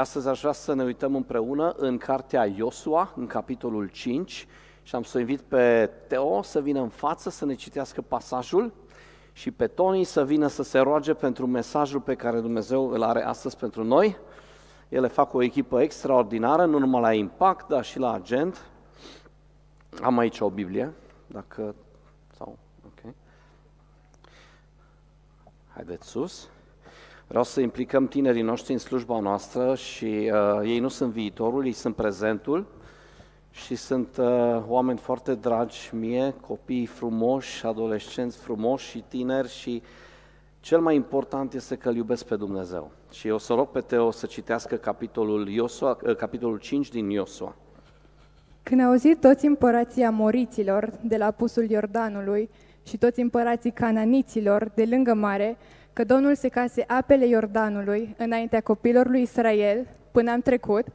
Astăzi aș vrea să ne uităm împreună în cartea Iosua, în capitolul 5, și am să invit pe Teo să vină în față să ne citească pasajul și pe Tony să vină să se roage pentru mesajul pe care Dumnezeu îl are astăzi pentru noi. Ele fac o echipă extraordinară, nu numai la impact, dar și la agent. Am aici o Biblie, dacă... sau... ok. Haideți sus. Vreau să implicăm tinerii noștri în slujba noastră și uh, ei nu sunt viitorul, ei sunt prezentul și sunt uh, oameni foarte dragi mie, copii frumoși, adolescenți frumoși și tineri și cel mai important este că îl iubesc pe Dumnezeu. Și eu să rog pe Teo să citească capitolul, Iosua, uh, capitolul 5 din Iosua. Când au auzit toți împărații amoriților de la pusul Iordanului și toți împărații cananiților de lângă mare, că Domnul se case apele Iordanului înaintea copilor lui Israel până am trecut,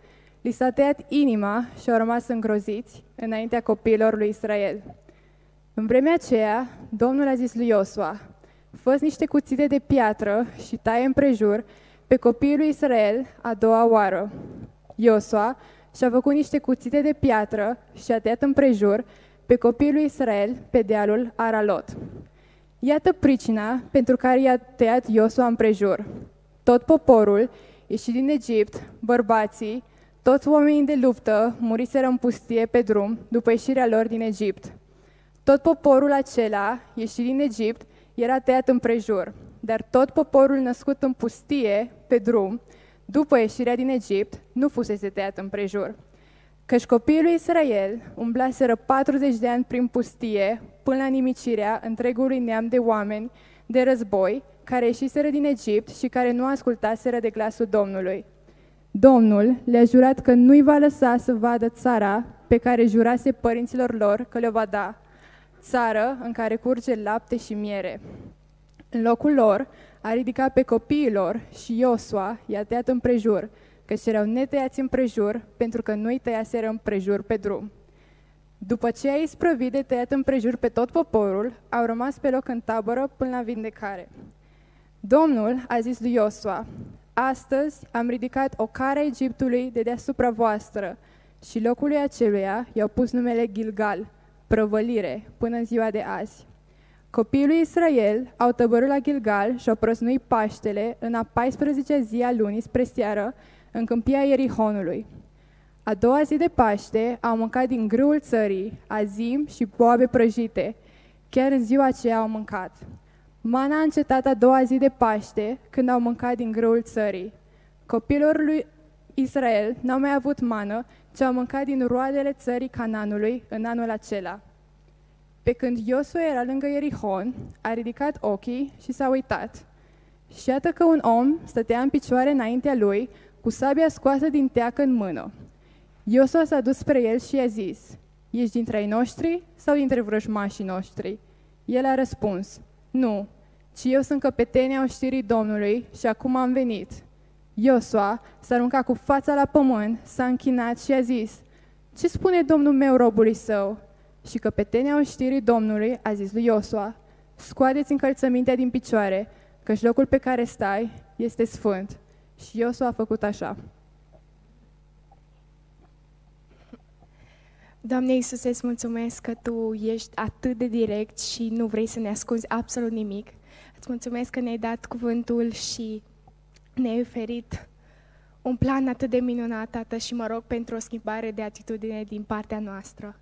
li s-a tăiat inima și au rămas îngroziți înaintea copiilor lui Israel. În vremea aceea, Domnul a zis lui Iosua, fă niște cuțite de piatră și taie împrejur pe copiii lui Israel a doua oară. Iosua și-a făcut niște cuțite de piatră și a tăiat împrejur pe copiii lui Israel pe dealul Aralot. Iată pricina pentru care i-a tăiat Iosua împrejur. Tot poporul, ieșit din Egipt, bărbații, toți oamenii de luptă muriseră în pustie pe drum după ieșirea lor din Egipt. Tot poporul acela, ieșit din Egipt, era tăiat împrejur, dar tot poporul născut în pustie, pe drum, după ieșirea din Egipt, nu fusese tăiat împrejur. Căci copiii lui Israel umblaseră 40 de ani prin pustie, până la nimicirea întregului neam de oameni de război, care ieșiseră din Egipt și care nu ascultaseră de glasul Domnului. Domnul le-a jurat că nu-i va lăsa să vadă țara pe care jurase părinților lor că le va da, țară în care curge lapte și miere. În locul lor a ridicat pe copiii lor și Iosua i-a tăiat împrejur, căci erau netăiați împrejur, pentru că nu-i tăiaseră împrejur pe drum. După ce a isprăvit de tăiat împrejur pe tot poporul, au rămas pe loc în tabără până la vindecare. Domnul a zis lui Iosua, Astăzi am ridicat o care Egiptului de deasupra voastră și locului aceluia i-au pus numele Gilgal, prăvălire, până în ziua de azi. Copiii lui Israel au tăbărât la Gilgal și au prăsnuit Paștele în a 14-a zi a lunii spre seară, în câmpia Ierihonului. A doua zi de Paște au mâncat din grâul țării, azim și boabe prăjite. Chiar în ziua aceea au mâncat. Mana a încetat a doua zi de Paște, când au mâncat din grâul țării. Copilor lui Israel n-au mai avut mană, ci au mâncat din roadele țării Cananului în anul acela. Pe când Iosue era lângă Ierihon, a ridicat ochii și s-a uitat. Și iată că un om stătea în picioare înaintea lui, cu sabia scoasă din teacă în mână. Iosua s-a dus spre el și i-a zis, Ești dintre ai noștri sau dintre vrăjmașii noștri? El a răspuns, Nu, ci eu sunt căpetenia oștirii Domnului și acum am venit. Iosua s-a aruncat cu fața la pământ, s-a închinat și a zis, Ce spune Domnul meu robului său? Și căpetenia oștirii Domnului a zis lui Iosua, Scoadeți încălțămintea din picioare, căci locul pe care stai este sfânt. Și Iosua a făcut așa. Doamne Iisuse, îți mulțumesc că Tu ești atât de direct și nu vrei să ne ascunzi absolut nimic. Îți mulțumesc că ne-ai dat cuvântul și ne-ai oferit un plan atât de minunat, Tată, și mă rog pentru o schimbare de atitudine din partea noastră.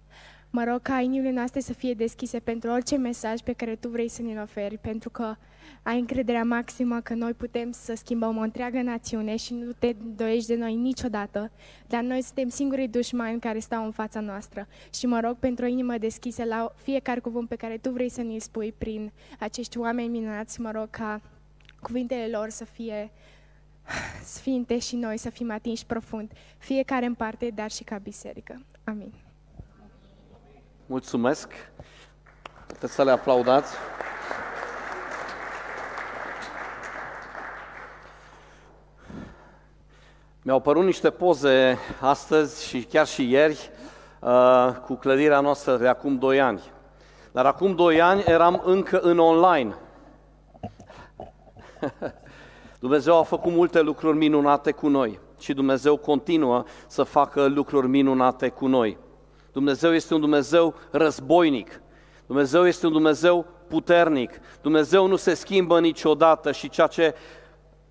Mă rog ca inimile noastre să fie deschise pentru orice mesaj pe care Tu vrei să ne-l oferi, pentru că ai încrederea maximă că noi putem să schimbăm o întreagă națiune și nu te doiești de noi niciodată, dar noi suntem singurii dușmani care stau în fața noastră și mă rog pentru o inimă deschisă la fiecare cuvânt pe care tu vrei să ne-l spui prin acești oameni minunați, mă rog ca cuvintele lor să fie sfinte și noi să fim atinși profund, fiecare în parte, dar și ca biserică. Amin. Mulțumesc! Puteți să le aplaudați. Mi-au apărut niște poze astăzi și chiar și ieri uh, cu clădirea noastră de acum 2 ani. Dar acum 2 ani eram încă în online. Dumnezeu a făcut multe lucruri minunate cu noi. și Dumnezeu continuă să facă lucruri minunate cu noi. Dumnezeu este un Dumnezeu războinic. Dumnezeu este un Dumnezeu puternic. Dumnezeu nu se schimbă niciodată și ceea ce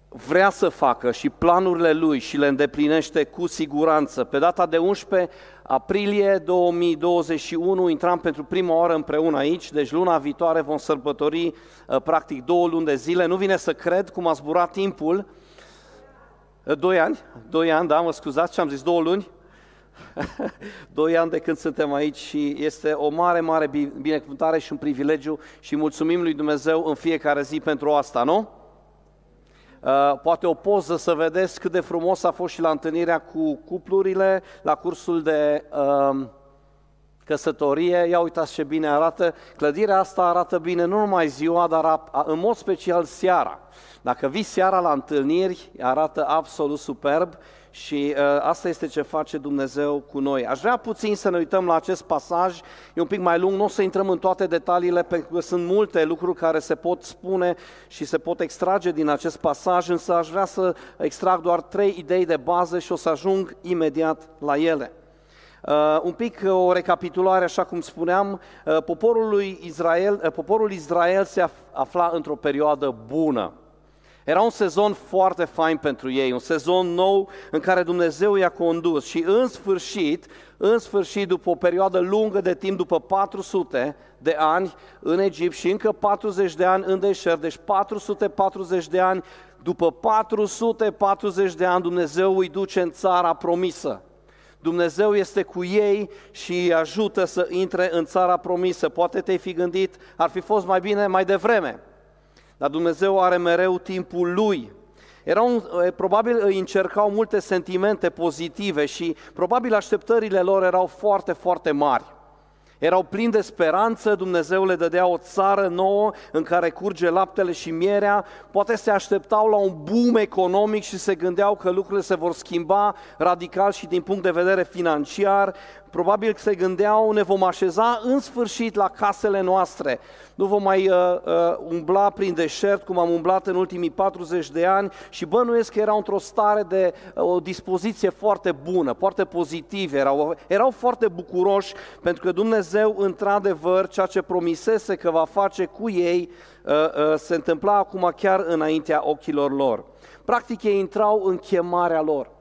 vrea să facă și planurile lui și le îndeplinește cu siguranță. Pe data de 11 aprilie 2021 intram pentru prima oară împreună aici, deci luna viitoare vom sărbători uh, practic două luni de zile. Nu vine să cred cum a zburat timpul. Uh, doi ani, doi ani, da, mă scuzați ce am zis, două luni. Doi ani de când suntem aici și este o mare, mare binecuvântare și un privilegiu și mulțumim lui Dumnezeu în fiecare zi pentru asta, nu? Uh, poate o poză să vedeți cât de frumos a fost și la întâlnirea cu cuplurile, la cursul de uh, căsătorie. Ia uitați ce bine arată. Clădirea asta arată bine nu numai ziua, dar în mod special seara. Dacă vii seara la întâlniri, arată absolut superb și uh, asta este ce face Dumnezeu cu noi. Aș vrea puțin să ne uităm la acest pasaj, e un pic mai lung, nu o să intrăm în toate detaliile, pentru că sunt multe lucruri care se pot spune și se pot extrage din acest pasaj, însă aș vrea să extrag doar trei idei de bază și o să ajung imediat la ele. Uh, un pic uh, o recapitulare, așa cum spuneam, uh, poporul, lui Israel, uh, poporul Israel se afla într-o perioadă bună. Era un sezon foarte fain pentru ei, un sezon nou în care Dumnezeu i-a condus și în sfârșit, în sfârșit, după o perioadă lungă de timp, după 400 de ani în Egipt și încă 40 de ani în deșert, deci 440 de ani, după 440 de ani Dumnezeu îi duce în țara promisă. Dumnezeu este cu ei și îi ajută să intre în țara promisă. Poate te-ai fi gândit, ar fi fost mai bine mai devreme. Dar Dumnezeu are mereu timpul Lui. Erau, probabil îi încercau multe sentimente pozitive și probabil așteptările lor erau foarte, foarte mari. Erau plini de speranță, Dumnezeu le dădea o țară nouă în care curge laptele și mierea, poate se așteptau la un boom economic și se gândeau că lucrurile se vor schimba radical și din punct de vedere financiar, probabil se gândeau ne vom așeza în sfârșit la casele noastre, nu vom mai uh, uh, umbla prin deșert cum am umblat în ultimii 40 de ani și bănuiesc că erau într-o stare de uh, o dispoziție foarte bună, foarte pozitive, erau, erau foarte bucuroși pentru că Dumnezeu într-adevăr ceea ce promisese că va face cu ei uh, uh, se întâmpla acum chiar înaintea ochilor lor. Practic ei intrau în chemarea lor.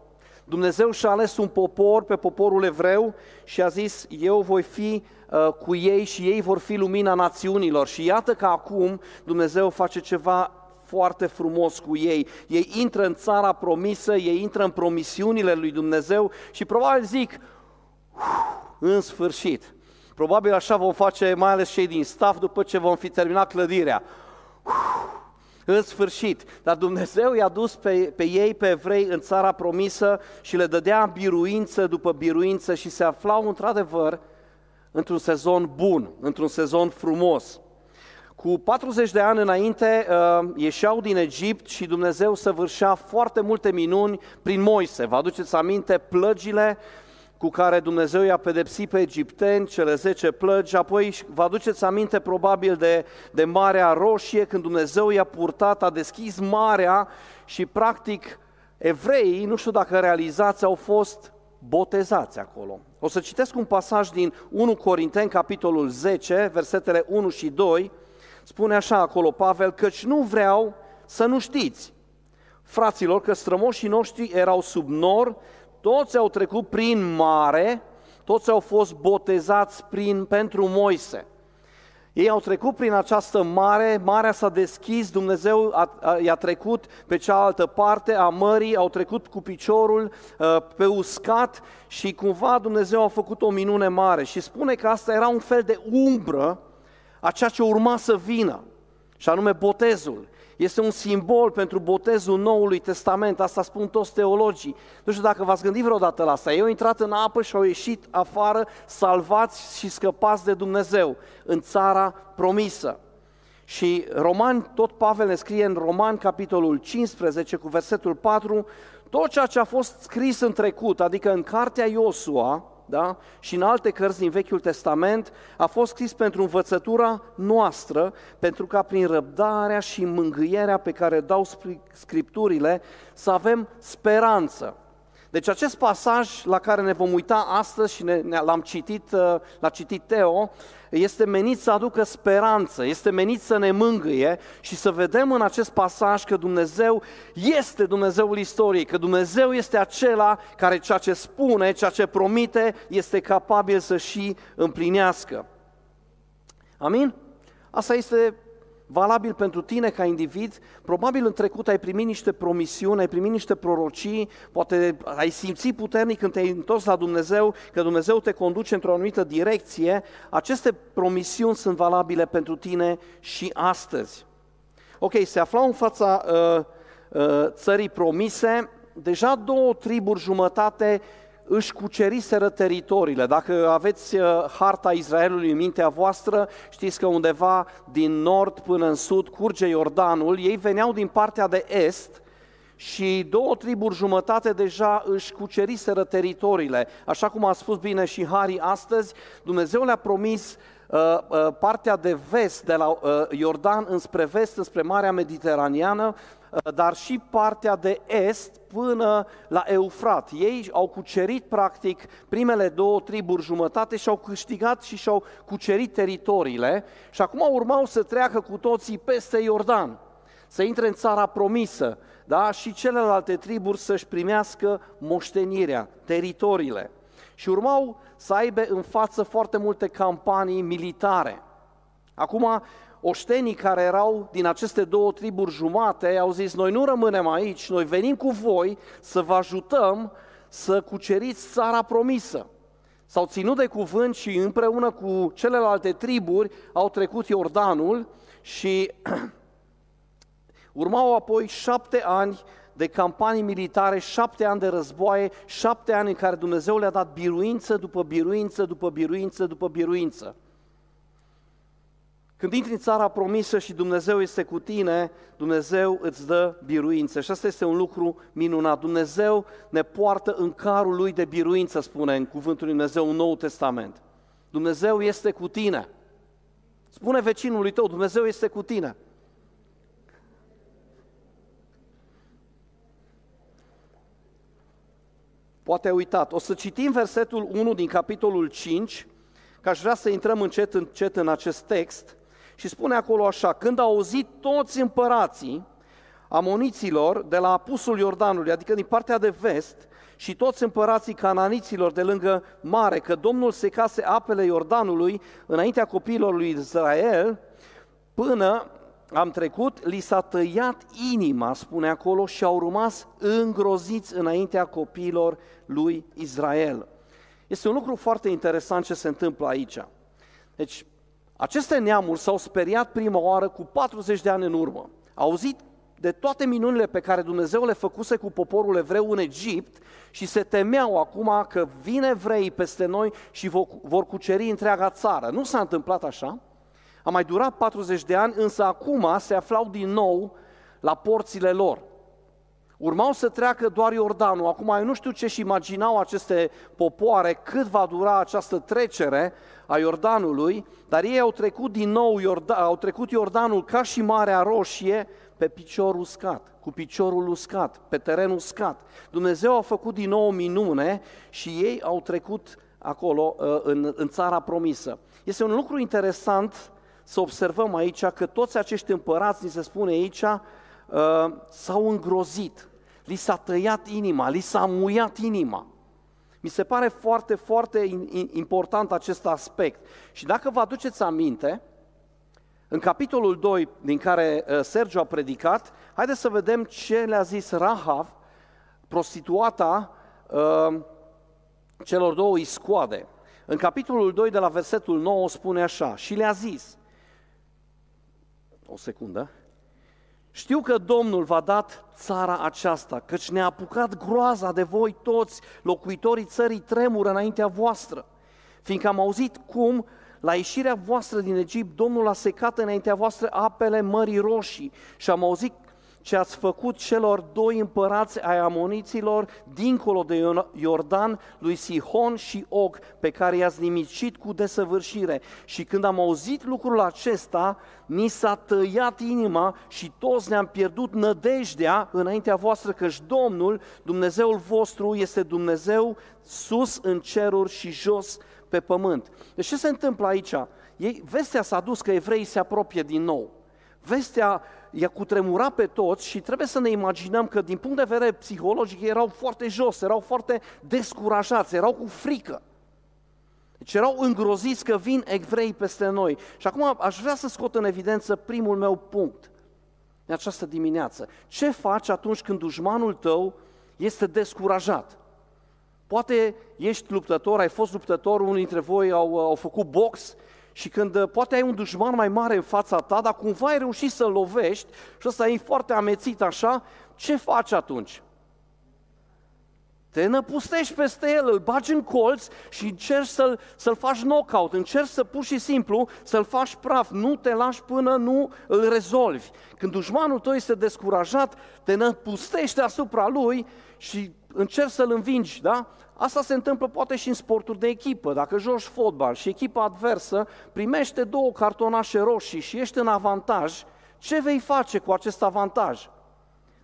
Dumnezeu și-a ales un popor pe poporul evreu și a zis, eu voi fi uh, cu ei și ei vor fi lumina națiunilor. Și iată că acum Dumnezeu face ceva foarte frumos cu ei. Ei intră în țara promisă, ei intră în promisiunile lui Dumnezeu și probabil zic, în sfârșit. Probabil așa vom face mai ales cei din staff după ce vom fi terminat clădirea. Uf, în sfârșit. Dar Dumnezeu i-a dus pe, pe ei, pe evrei, în țara promisă și le dădea biruință după biruință și se aflau într-adevăr într-un sezon bun, într-un sezon frumos. Cu 40 de ani înainte uh, ieșeau din Egipt și Dumnezeu săvârșea foarte multe minuni prin Moise. Vă aduceți aminte plăgile cu care Dumnezeu i-a pedepsit pe egipteni, cele 10 plăgi, apoi vă aduceți aminte probabil de, de Marea Roșie, când Dumnezeu i-a purtat, a deschis marea și practic evreii, nu știu dacă realizați, au fost botezați acolo. O să citesc un pasaj din 1 Corinteni, capitolul 10, versetele 1 și 2, spune așa acolo Pavel, căci nu vreau să nu știți, fraților, că strămoșii noștri erau sub nor, toți au trecut prin mare, toți au fost botezați prin, pentru Moise. Ei au trecut prin această mare, marea s-a deschis, Dumnezeu a, a, i-a trecut pe cealaltă parte a mării, au trecut cu piciorul a, uh, pe uscat și cumva Dumnezeu a făcut o minune mare și spune că asta era un fel de umbră a ceea ce urma să vină, și anume botezul. Este un simbol pentru botezul Noului Testament, asta spun toți teologii. Nu știu dacă v-ați gândit vreodată la asta. Ei au intrat în apă și au ieșit afară, salvați și scăpați de Dumnezeu în țara promisă. Și Roman, tot Pavel ne scrie în Roman, capitolul 15, cu versetul 4, tot ceea ce a fost scris în trecut, adică în cartea Iosua, da? și în alte cărți din Vechiul Testament, a fost scris pentru învățătura noastră, pentru ca prin răbdarea și mângâierea pe care dau scripturile să avem speranță. Deci acest pasaj la care ne vom uita astăzi și ne, ne, l-am citit, uh, l-a citit Teo, este menit să aducă speranță, este menit să ne mângâie și să vedem în acest pasaj că Dumnezeu este Dumnezeul istoriei, că Dumnezeu este acela care ceea ce spune, ceea ce promite, este capabil să și împlinească. Amin? Asta este valabil pentru tine ca individ, probabil în trecut ai primit niște promisiuni, ai primit niște prorocii, poate ai simțit puternic când te-ai întors la Dumnezeu, că Dumnezeu te conduce într-o anumită direcție, aceste promisiuni sunt valabile pentru tine și astăzi. Ok, se aflau în fața uh, uh, țării promise, deja două triburi jumătate își cuceriseră teritoriile. Dacă aveți uh, harta Israelului în mintea voastră, știți că undeva din nord până în sud curge Iordanul, ei veneau din partea de est și două triburi jumătate deja își cuceriseră teritoriile. Așa cum a spus bine și Hari astăzi, Dumnezeu le-a promis uh, uh, partea de vest de la uh, Iordan înspre vest, înspre Marea Mediteraneană, Uh, dar și partea de est până la Eufrat. Ei au cucerit practic primele două triburi jumătate și au câștigat și și-au cucerit teritoriile și acum urmau să treacă cu toții peste Iordan, să intre în țara promisă, da? și celelalte triburi să-și primească moștenirea, teritoriile. Și urmau să aibă în față foarte multe campanii militare. Acum, oștenii care erau din aceste două triburi jumate au zis, noi nu rămânem aici, noi venim cu voi să vă ajutăm să cuceriți țara promisă. S-au ținut de cuvânt și împreună cu celelalte triburi au trecut Iordanul și urmau apoi șapte ani de campanii militare, șapte ani de războaie, șapte ani în care Dumnezeu le-a dat biruință după biruință, după biruință, după biruință. Când intri în țara promisă și Dumnezeu este cu tine, Dumnezeu îți dă biruință. Și asta este un lucru minunat. Dumnezeu ne poartă în carul lui de biruință, spune în cuvântul lui Dumnezeu în Noul Testament. Dumnezeu este cu tine. Spune vecinului tău, Dumnezeu este cu tine. Poate ai uitat. O să citim versetul 1 din capitolul 5, că aș vrea să intrăm încet, încet în acest text. Și spune acolo așa, când au auzit toți împărații amoniților de la apusul Iordanului, adică din partea de vest, și toți împărații cananiților de lângă mare, că Domnul secase apele Iordanului înaintea copiilor lui Israel, până am trecut, li s-a tăiat inima, spune acolo, și au rămas îngroziți înaintea copiilor lui Israel. Este un lucru foarte interesant ce se întâmplă aici. Deci, aceste neamuri s-au speriat prima oară cu 40 de ani în urmă. Au auzit de toate minunile pe care Dumnezeu le făcuse cu poporul evreu în Egipt și se temeau acum că vine evrei peste noi și vor cuceri întreaga țară. Nu s-a întâmplat așa. A mai durat 40 de ani, însă acum se aflau din nou la porțile lor. Urmau să treacă doar Iordanul. Acum eu nu știu ce-și imaginau aceste popoare, cât va dura această trecere a Iordanului, dar ei au trecut din nou Iordan, au trecut Iordanul ca și Marea Roșie pe picior uscat, cu piciorul uscat, pe teren uscat. Dumnezeu a făcut din nou o minune și ei au trecut acolo uh, în, în țara promisă. Este un lucru interesant să observăm aici că toți acești împărați, ni se spune aici, Uh, s-au îngrozit, li s-a tăiat inima, li s-a muiat inima. Mi se pare foarte, foarte important acest aspect. Și dacă vă aduceți aminte, în capitolul 2 din care uh, Sergio a predicat, haideți să vedem ce le-a zis Rahav, prostituata uh, celor două iscoade. În capitolul 2 de la versetul 9 spune așa, și le-a zis, o secundă, știu că Domnul v-a dat țara aceasta, căci ne-a apucat groaza de voi toți, locuitorii țării tremură înaintea voastră, fiindcă am auzit cum, la ieșirea voastră din Egipt, Domnul a secat înaintea voastră apele Mării Roșii și am auzit ce ați făcut celor doi împărați ai amoniților dincolo de Iordan, lui Sihon și Og, pe care i-ați nimicit cu desăvârșire. Și când am auzit lucrul acesta, ni s-a tăiat inima și toți ne-am pierdut nădejdea înaintea voastră, căci Domnul, Dumnezeul vostru, este Dumnezeu sus în ceruri și jos pe pământ. Deci ce se întâmplă aici? Ei, vestea s-a dus că evreii se apropie din nou. Vestea i-a cutremurat pe toți și trebuie să ne imaginăm că din punct de vedere psihologic erau foarte jos, erau foarte descurajați, erau cu frică. Deci erau îngroziți că vin evrei peste noi. Și acum aș vrea să scot în evidență primul meu punct în această dimineață. Ce faci atunci când dușmanul tău este descurajat? Poate ești luptător, ai fost luptător, unii dintre voi au, au făcut box și când uh, poate ai un dușman mai mare în fața ta, dar cumva ai reușit să-l lovești și ăsta e foarte amețit așa, ce faci atunci? Te năpustești peste el, îl bagi în colț și încerci să-l, să-l faci knockout, încerci să pur și simplu să-l faci praf, nu te lași până nu îl rezolvi. Când dușmanul tău este descurajat, te năpustești asupra lui și încerci să-l învingi, da? Asta se întâmplă poate și în sporturi de echipă. Dacă joci fotbal și echipa adversă primește două cartonașe roșii și ești în avantaj, ce vei face cu acest avantaj?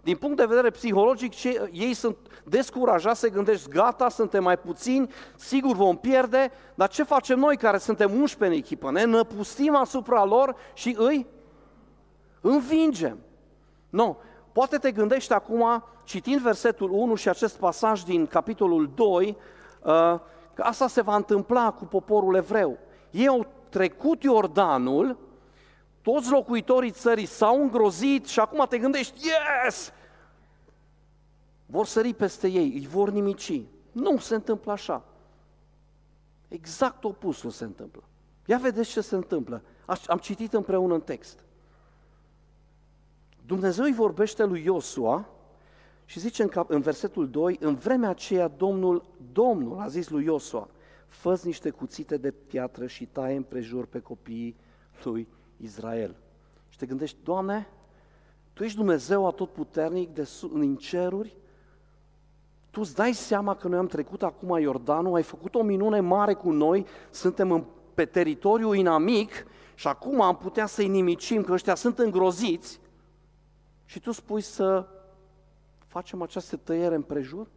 Din punct de vedere psihologic, ce, ei sunt descurajați, se gândesc, gata, suntem mai puțini, sigur vom pierde, dar ce facem noi care suntem 11 în echipă? Ne năpustim asupra lor și îi învingem. Nu, Poate te gândești acum, citind versetul 1 și acest pasaj din capitolul 2, uh, că asta se va întâmpla cu poporul evreu. Ei au trecut Iordanul, toți locuitorii țării s-au îngrozit și acum te gândești, yes! Vor sări peste ei, îi vor nimici. Nu se întâmplă așa. Exact opusul se întâmplă. Ia vedeți ce se întâmplă. Am citit împreună în text. Dumnezeu îi vorbește lui Iosua și zice în, cap, în versetul 2, în vremea aceea Domnul, Domnul a zis lui Iosua, fă niște cuțite de piatră și taie împrejur pe copiii lui Israel. Și te gândești, Doamne, Tu ești Dumnezeu atotputernic de în ceruri, tu îți dai seama că noi am trecut acum Iordanul, ai făcut o minune mare cu noi, suntem în, pe teritoriu inamic și acum am putea să-i nimicim, că ăștia sunt îngroziți și tu spui să facem această tăiere împrejur?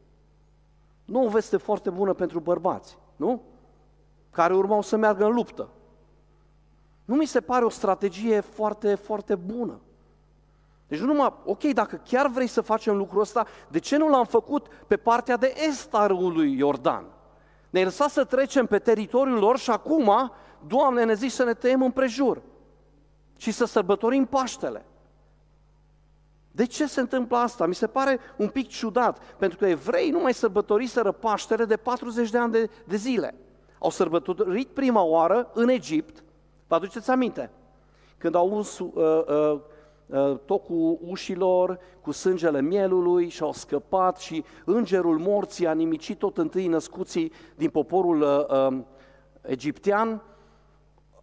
Nu o veste foarte bună pentru bărbați, nu? Care urmau să meargă în luptă. Nu mi se pare o strategie foarte, foarte bună. Deci nu numai, ok, dacă chiar vrei să facem lucrul ăsta, de ce nu l-am făcut pe partea de est a râului Iordan? Ne-ai lăsat să trecem pe teritoriul lor și acum, Doamne, ne zici să ne tăiem împrejur și să sărbătorim Paștele. De ce se întâmplă asta? Mi se pare un pic ciudat, pentru că evrei nu mai sărbătoriseră Paștele de 40 de ani de, de zile. Au sărbătorit prima oară în Egipt, vă aduceți aminte, când au uns uh, uh, uh, tocul ușilor cu sângele mielului și au scăpat și îngerul morții a nimicit tot întâi născuții din poporul uh, uh, egiptean,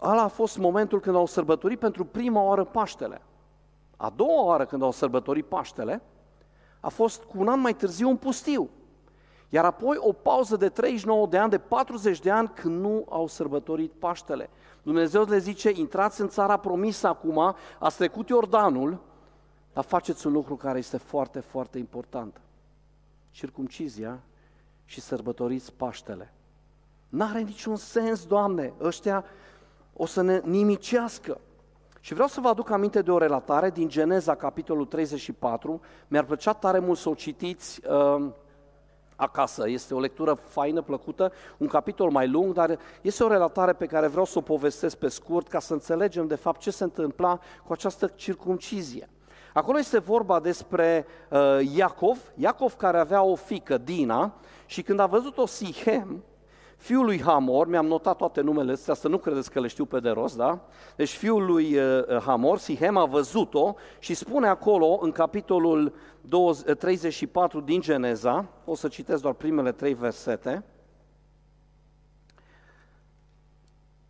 ăla a fost momentul când au sărbătorit pentru prima oară Paștele. A doua oară când au sărbătorit Paștele, a fost cu un an mai târziu un pustiu. Iar apoi o pauză de 39 de ani, de 40 de ani, când nu au sărbătorit Paștele. Dumnezeu le zice, intrați în țara promisă acum, ați trecut Iordanul, dar faceți un lucru care este foarte, foarte important. Circumcizia și sărbătoriți Paștele. N-are niciun sens, Doamne, ăștia o să ne nimicească. Și vreau să vă aduc aminte de o relatare din Geneza, capitolul 34. Mi-ar plăcea tare mult să o citiți uh, acasă. Este o lectură faină, plăcută, un capitol mai lung, dar este o relatare pe care vreau să o povestesc pe scurt ca să înțelegem de fapt ce se întâmpla cu această circumcizie. Acolo este vorba despre uh, Iacov, Iacov care avea o fică, Dina, și când a văzut-o Sihem, fiul lui Hamor, mi-am notat toate numele astea, să nu credeți că le știu pe de rost, da? Deci fiul lui uh, uh, Hamor, Sihem, a văzut-o și spune acolo, în capitolul 34 uh, din Geneza, o să citesc doar primele trei versete,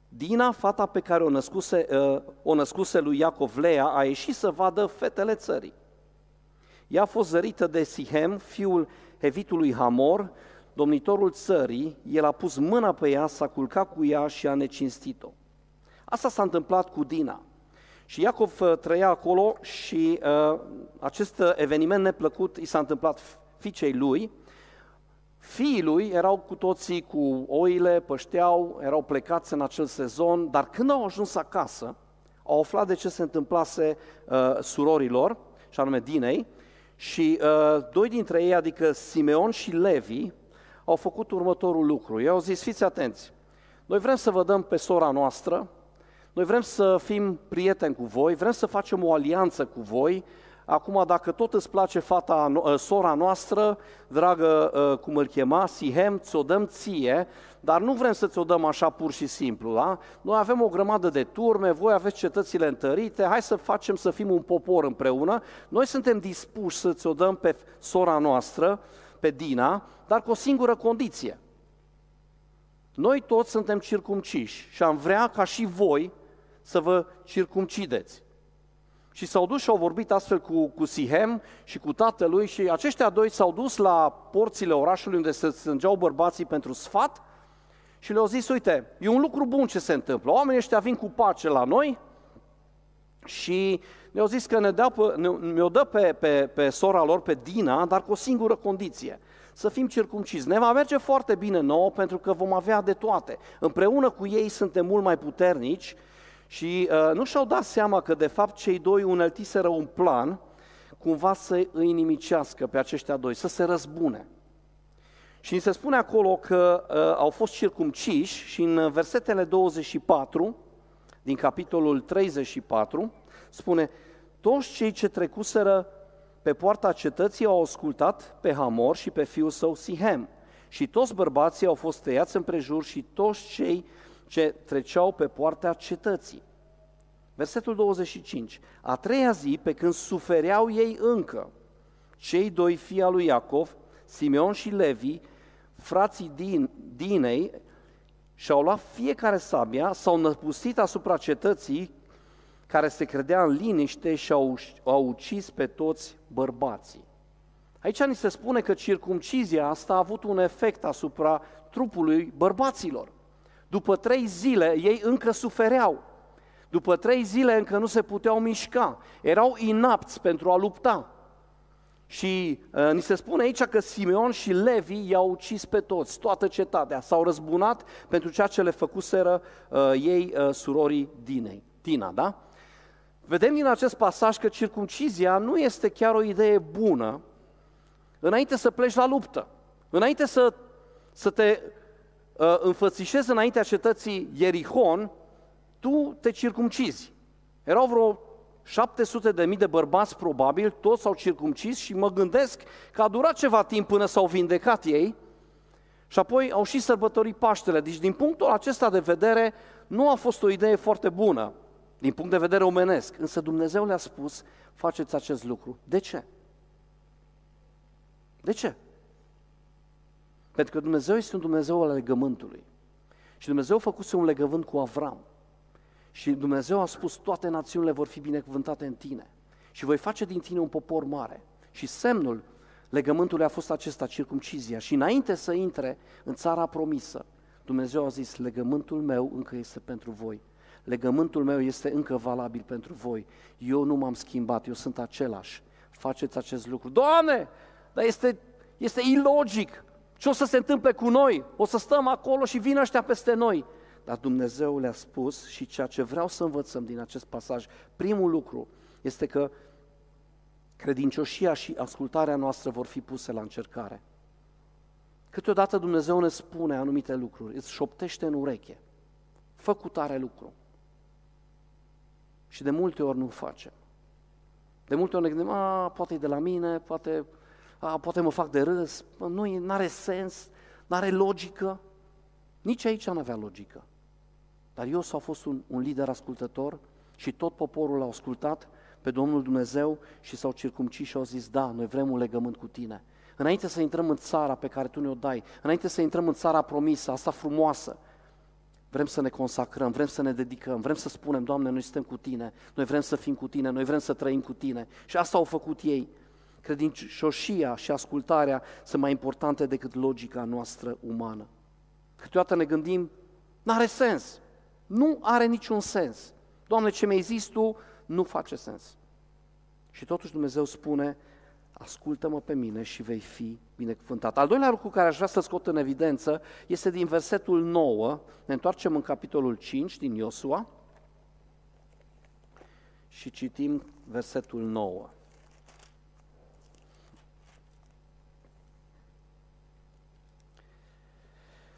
Dina, fata pe care o născuse, o născuse lui Iacov Lea, a ieșit să vadă fetele țării. Ea a fost zărită de Sihem, fiul Hevitului Hamor, domnitorul țării, el a pus mâna pe ea, s-a culcat cu ea și a necinstit-o. Asta s-a întâmplat cu Dina. Și Iacov uh, trăia acolo și uh, acest eveniment neplăcut i s-a întâmplat fiicei lui. Fiii lui erau cu toții cu oile, pășteau, erau plecați în acel sezon, dar când au ajuns acasă, au aflat de ce se întâmplase uh, surorilor, și anume Dinei, și uh, doi dintre ei, adică Simeon și Levi, au făcut următorul lucru. Ei au zis, fiți atenți, noi vrem să vă dăm pe sora noastră, noi vrem să fim prieteni cu voi, vrem să facem o alianță cu voi. Acum, dacă tot îți place fata, ă, sora noastră, dragă, ă, cum îl chema, Sihem, ți-o dăm ție, dar nu vrem să ți-o dăm așa pur și simplu, da? Noi avem o grămadă de turme, voi aveți cetățile întărite, hai să facem să fim un popor împreună. Noi suntem dispuși să ți-o dăm pe sora noastră, pe Dina, dar cu o singură condiție. Noi toți suntem circumciși și am vrea ca și voi să vă circumcideți. Și s-au dus și au vorbit astfel cu, cu Sihem și cu tatălui și aceștia doi s-au dus la porțile orașului unde se strângeau bărbații pentru sfat și le-au zis, uite, e un lucru bun ce se întâmplă. Oamenii ăștia vin cu pace la noi și ne-au zis că ne dă pe, ne, mi-o dă pe, pe, pe sora lor, pe Dina, dar cu o singură condiție, să fim circumcizi. Ne va merge foarte bine nouă pentru că vom avea de toate. Împreună cu ei suntem mult mai puternici și uh, nu și-au dat seama că de fapt cei doi uneltiseră un plan cumva să îi inimicească pe aceștia doi, să se răzbune. Și ni se spune acolo că uh, au fost circumciși și în versetele 24 din capitolul 34 spune toți cei ce trecuseră pe poarta cetății au ascultat pe Hamor și pe fiul său Sihem și toți bărbații au fost tăiați împrejur și toți cei ce treceau pe poarta cetății. Versetul 25. A treia zi, pe când sufereau ei încă, cei doi fii al lui Iacov, Simeon și Levi, frații din, Dinei, și-au luat fiecare sabia, s-au năpustit asupra cetății care se credea în liniște și au, au ucis pe toți bărbații. Aici ni se spune că circumcizia asta a avut un efect asupra trupului bărbaților. După trei zile ei încă sufereau. După trei zile încă nu se puteau mișca. Erau inapți pentru a lupta. Și uh, ni se spune aici că Simeon și Levi i-au ucis pe toți, toată cetatea. S-au răzbunat pentru ceea ce le făcuseră uh, ei uh, surorii Dinei. Tina, da? Vedem din acest pasaj că circumcizia nu este chiar o idee bună înainte să pleci la luptă, înainte să, să te uh, înfățișezi înaintea cetății Ierihon, tu te circumcizi. Erau vreo 700 de mii de bărbați probabil, toți s-au circumcis și mă gândesc că a durat ceva timp până s-au vindecat ei și apoi au și sărbătorit Paștele. Deci din punctul acesta de vedere nu a fost o idee foarte bună, din punct de vedere omenesc, însă Dumnezeu le-a spus, faceți acest lucru. De ce? De ce? Pentru că Dumnezeu este un Dumnezeu al legământului. Și Dumnezeu a făcut un legământ cu Avram. Și Dumnezeu a spus, toate națiunile vor fi binecuvântate în tine. Și voi face din tine un popor mare. Și semnul legământului a fost acesta, circumcizia. Și înainte să intre în țara promisă, Dumnezeu a zis, legământul meu încă este pentru voi. Legământul meu este încă valabil pentru voi. Eu nu m-am schimbat, eu sunt același. Faceți acest lucru. Doamne, dar este, este ilogic. Ce o să se întâmple cu noi? O să stăm acolo și vin ăștia peste noi. Dar Dumnezeu le-a spus și ceea ce vreau să învățăm din acest pasaj, primul lucru este că credincioșia și ascultarea noastră vor fi puse la încercare. Câteodată Dumnezeu ne spune anumite lucruri, îți șoptește în ureche, fă cu tare lucru. Și de multe ori nu facem. De multe ori ne gândim, a, poate e de la mine, poate, a, poate mă fac de râs, nu are sens, nu are logică. Nici aici nu avea logică. Dar Iosua a fost un, un lider ascultător și tot poporul a ascultat pe Domnul Dumnezeu și s-au circumcis și au zis, da, noi vrem un legământ cu tine. Înainte să intrăm în țara pe care tu ne-o dai, înainte să intrăm în țara promisă, asta frumoasă, vrem să ne consacrăm, vrem să ne dedicăm, vrem să spunem, Doamne, noi suntem cu Tine, noi vrem să fim cu Tine, noi vrem să trăim cu Tine. Și asta au făcut ei. Credincioșia și ascultarea sunt mai importante decât logica noastră umană. Câteodată ne gândim, nu are sens. Nu are niciun sens. Doamne, ce mi-ai zis Tu nu face sens. Și totuși Dumnezeu spune, ascultă-mă pe mine și vei fi binecuvântat. Al doilea lucru care aș vrea să scot în evidență este din versetul 9, ne întoarcem în capitolul 5 din Iosua și citim versetul 9.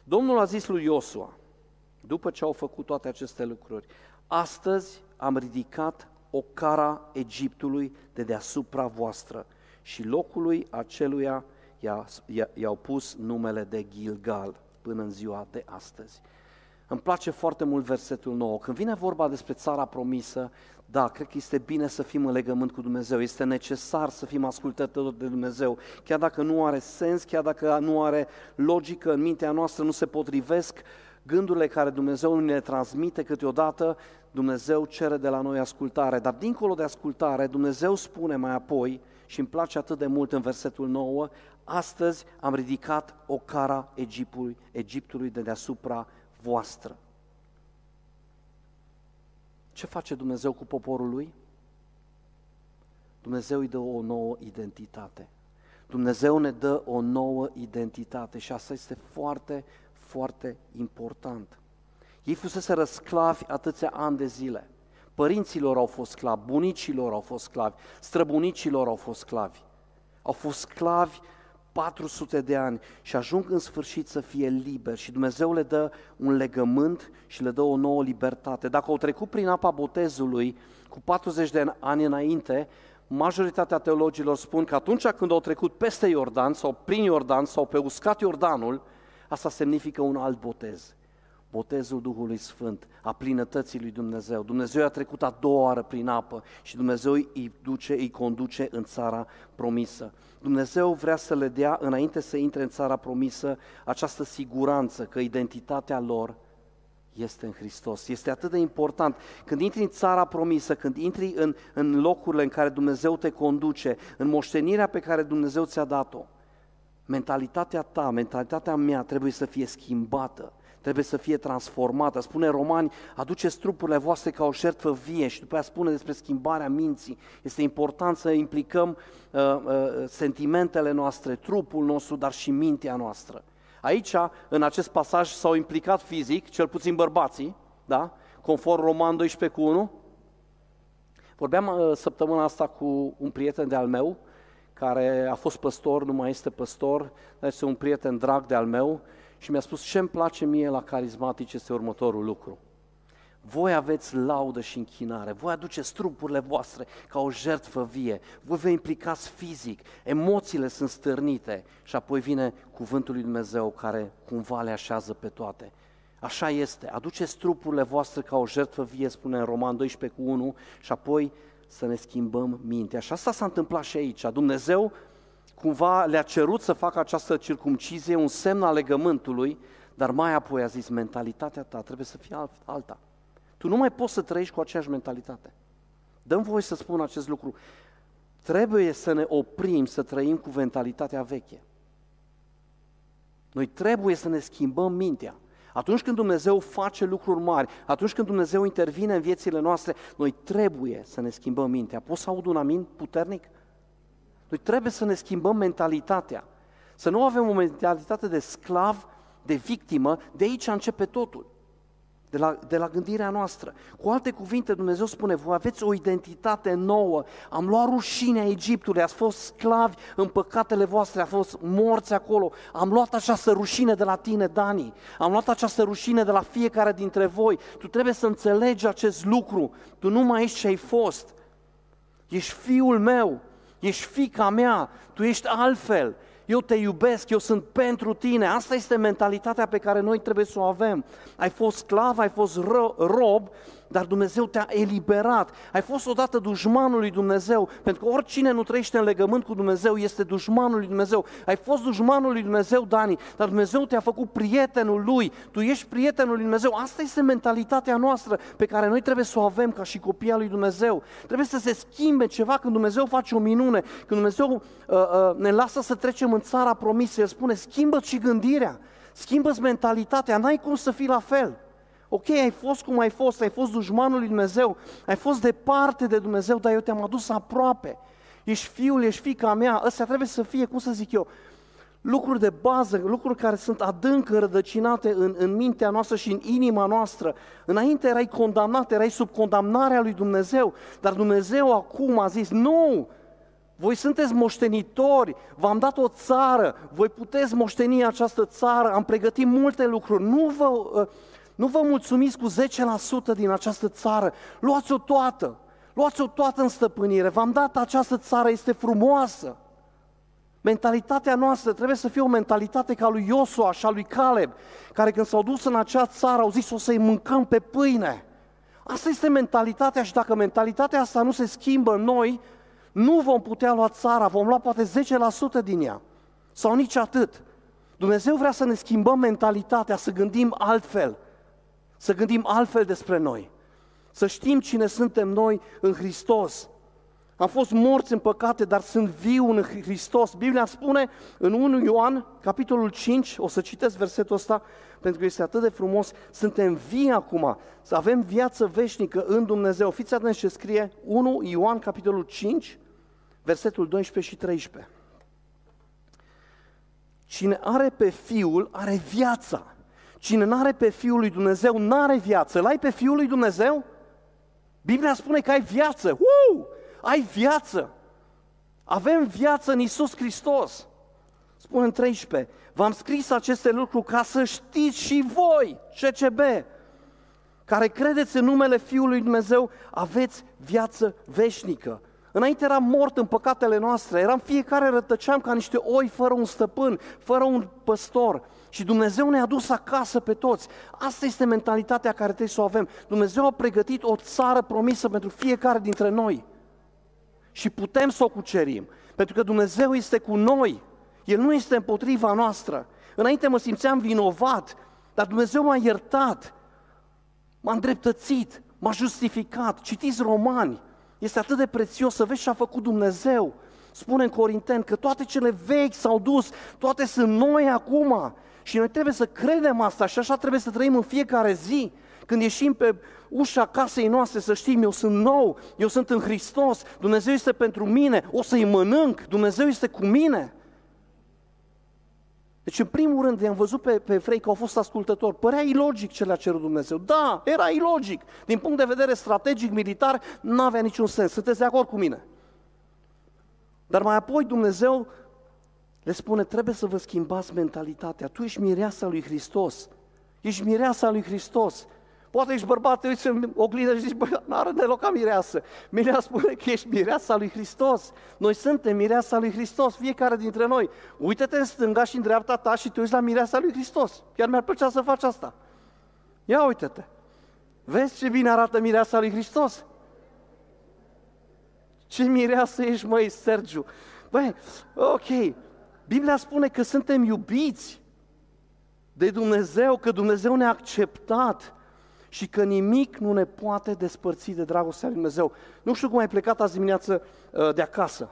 Domnul a zis lui Iosua, după ce au făcut toate aceste lucruri, astăzi am ridicat o cara Egiptului de deasupra voastră și locului aceluia i-au pus numele de Gilgal până în ziua de astăzi. Îmi place foarte mult versetul nou. Când vine vorba despre țara promisă, da, cred că este bine să fim în legământ cu Dumnezeu, este necesar să fim ascultători de Dumnezeu, chiar dacă nu are sens, chiar dacă nu are logică în mintea noastră, nu se potrivesc gândurile care Dumnezeu ne transmite câteodată, Dumnezeu cere de la noi ascultare, dar dincolo de ascultare, Dumnezeu spune mai apoi, și îmi place atât de mult în versetul 9, astăzi am ridicat o cara Egiptului, Egiptului de deasupra voastră. Ce face Dumnezeu cu poporul lui? Dumnezeu îi dă o nouă identitate. Dumnezeu ne dă o nouă identitate și asta este foarte, foarte important. Ei fusese răsclavi atâția ani de zile. Părinților au fost sclavi, bunicilor au fost sclavi, străbunicilor au fost sclavi. Au fost sclavi 400 de ani și ajung în sfârșit să fie liberi și Dumnezeu le dă un legământ și le dă o nouă libertate. Dacă au trecut prin apa botezului cu 40 de ani înainte, majoritatea teologilor spun că atunci când au trecut peste Iordan sau prin Iordan sau pe uscat Iordanul, asta semnifică un alt botez botezul Duhului Sfânt, a plinătății lui Dumnezeu. Dumnezeu a trecut a doua oară prin apă și Dumnezeu îi duce, îi conduce în țara promisă. Dumnezeu vrea să le dea, înainte să intre în țara promisă, această siguranță că identitatea lor este în Hristos. Este atât de important. Când intri în țara promisă, când intri în, în locurile în care Dumnezeu te conduce, în moștenirea pe care Dumnezeu ți-a dat-o, mentalitatea ta, mentalitatea mea trebuie să fie schimbată trebuie să fie transformată. Spune Romani, aduceți trupurile voastre ca o șertfă vie și după aia spune despre schimbarea minții. Este important să implicăm uh, uh, sentimentele noastre, trupul nostru, dar și mintea noastră. Aici, în acest pasaj, s-au implicat fizic, cel puțin bărbații, da? conform Roman 12 cu 1. Vorbeam uh, săptămâna asta cu un prieten de al meu, care a fost păstor, nu mai este păstor, dar este un prieten drag de al meu și mi-a spus ce îmi place mie la carismatic este următorul lucru. Voi aveți laudă și închinare, voi aduceți trupurile voastre ca o jertfă vie, voi vă implicați fizic, emoțiile sunt stârnite și apoi vine cuvântul lui Dumnezeu care cumva le așează pe toate. Așa este, aduceți trupurile voastre ca o jertfă vie, spune în Roman 12 cu 1 și apoi să ne schimbăm mintea. Și asta s-a întâmplat și aici. Dumnezeu cumva le-a cerut să facă această circumcizie, un semn al legământului, dar mai apoi a zis, mentalitatea ta trebuie să fie alta. Tu nu mai poți să trăiești cu aceeași mentalitate. Dăm voi să spun acest lucru. Trebuie să ne oprim să trăim cu mentalitatea veche. Noi trebuie să ne schimbăm mintea. Atunci când Dumnezeu face lucruri mari, atunci când Dumnezeu intervine în viețile noastre, noi trebuie să ne schimbăm mintea. Poți să aud un amin puternic? Noi trebuie să ne schimbăm mentalitatea. Să nu avem o mentalitate de sclav, de victimă, de aici începe totul. De la, de la gândirea noastră. Cu alte cuvinte, Dumnezeu spune, voi aveți o identitate nouă, am luat rușinea Egiptului, ați fost sclavi în păcatele voastre, ați fost morți acolo, am luat această rușine de la tine, Dani, am luat această rușine de la fiecare dintre voi, tu trebuie să înțelegi acest lucru, tu nu mai ești ce ai fost, ești fiul meu, ești fica mea, tu ești altfel, eu te iubesc, eu sunt pentru tine. Asta este mentalitatea pe care noi trebuie să o avem. Ai fost sclav, ai fost ro- rob, dar Dumnezeu te-a eliberat. Ai fost odată dușmanul lui Dumnezeu, pentru că oricine nu trăiește în legământ cu Dumnezeu este dușmanul lui Dumnezeu. Ai fost dușmanul lui Dumnezeu, Dani, dar Dumnezeu te-a făcut prietenul lui. Tu ești prietenul lui Dumnezeu. Asta este mentalitatea noastră pe care noi trebuie să o avem ca și copii al lui Dumnezeu. Trebuie să se schimbe ceva când Dumnezeu face o minune, când Dumnezeu uh, uh, ne lasă să trecem în țara promisă. El spune, schimbă și gândirea, schimbă mentalitatea, n-ai cum să fii la fel. Ok, ai fost cum ai fost, ai fost dușmanul lui Dumnezeu, ai fost departe de Dumnezeu, dar eu te-am adus aproape. Ești fiul, ești fica mea, ăstea trebuie să fie, cum să zic eu, lucruri de bază, lucruri care sunt adânc rădăcinate în, în mintea noastră și în inima noastră. Înainte erai condamnat, erai sub condamnarea lui Dumnezeu, dar Dumnezeu acum a zis, nu, voi sunteți moștenitori, v-am dat o țară, voi puteți moșteni această țară, am pregătit multe lucruri, nu vă, uh, nu vă mulțumiți cu 10% din această țară, luați-o toată, luați-o toată în stăpânire, v-am dat această țară, este frumoasă. Mentalitatea noastră trebuie să fie o mentalitate ca lui Iosua și a lui Caleb, care când s-au dus în acea țară au zis o să-i mâncăm pe pâine. Asta este mentalitatea și dacă mentalitatea asta nu se schimbă în noi, nu vom putea lua țara, vom lua poate 10% din ea. Sau nici atât. Dumnezeu vrea să ne schimbăm mentalitatea, să gândim altfel. Să gândim altfel despre noi. Să știm cine suntem noi în Hristos. Am fost morți în păcate, dar sunt viu în Hristos. Biblia spune în 1 Ioan, capitolul 5, o să citesc versetul ăsta, pentru că este atât de frumos, suntem vii acum, să avem viață veșnică în Dumnezeu. Fiți atenți ce scrie 1 Ioan, capitolul 5, versetul 12 și 13. Cine are pe Fiul, are viața. Cine nu are pe Fiul lui Dumnezeu, nu are viață. L-ai pe Fiul lui Dumnezeu? Biblia spune că ai viață. Uu! Ai viață. Avem viață în Isus Hristos. Spune în 13. V-am scris aceste lucruri ca să știți și voi, CCB, care credeți în numele Fiului Dumnezeu, aveți viață veșnică. Înainte eram mort în păcatele noastre, eram fiecare rătăceam ca niște oi fără un stăpân, fără un păstor. Și Dumnezeu ne-a dus acasă pe toți. Asta este mentalitatea care trebuie să o avem. Dumnezeu a pregătit o țară promisă pentru fiecare dintre noi. Și putem să o cucerim. Pentru că Dumnezeu este cu noi. El nu este împotriva noastră. Înainte mă simțeam vinovat, dar Dumnezeu m-a iertat, m-a îndreptățit, m-a justificat. Citiți romani, este atât de prețios să vezi ce a făcut Dumnezeu. Spune în Corinteni că toate cele vechi s-au dus, toate sunt noi acum. Și noi trebuie să credem asta și așa trebuie să trăim în fiecare zi. Când ieșim pe ușa casei noastre să știm, eu sunt nou, eu sunt în Hristos, Dumnezeu este pentru mine, o să-i mănânc, Dumnezeu este cu mine. Deci, în primul rând, i-am văzut pe, pe evrei că au fost ascultători. Părea ilogic ce le-a cerut Dumnezeu. Da, era ilogic. Din punct de vedere strategic, militar, nu avea niciun sens. Sunteți de acord cu mine? Dar mai apoi Dumnezeu le spune, trebuie să vă schimbați mentalitatea. Tu ești mireasa lui Hristos. Ești mireasa lui Hristos. Poate ești bărbat, te uiți în oglindă și zici, băi, nu are deloc ca mireasă. Mirea spune că ești mireasa lui Hristos. Noi suntem mireasa lui Hristos, fiecare dintre noi. Uită-te în stânga și în dreapta ta și te uiți la mireasa lui Hristos. Chiar mi-ar plăcea să faci asta. Ia uite-te. Vezi ce bine arată mireasa lui Hristos? Ce mireasă ești, măi, Sergiu? Băi, ok, Biblia spune că suntem iubiți de Dumnezeu, că Dumnezeu ne-a acceptat și că nimic nu ne poate despărți de dragostea lui Dumnezeu. Nu știu cum ai plecat azi dimineață uh, de acasă,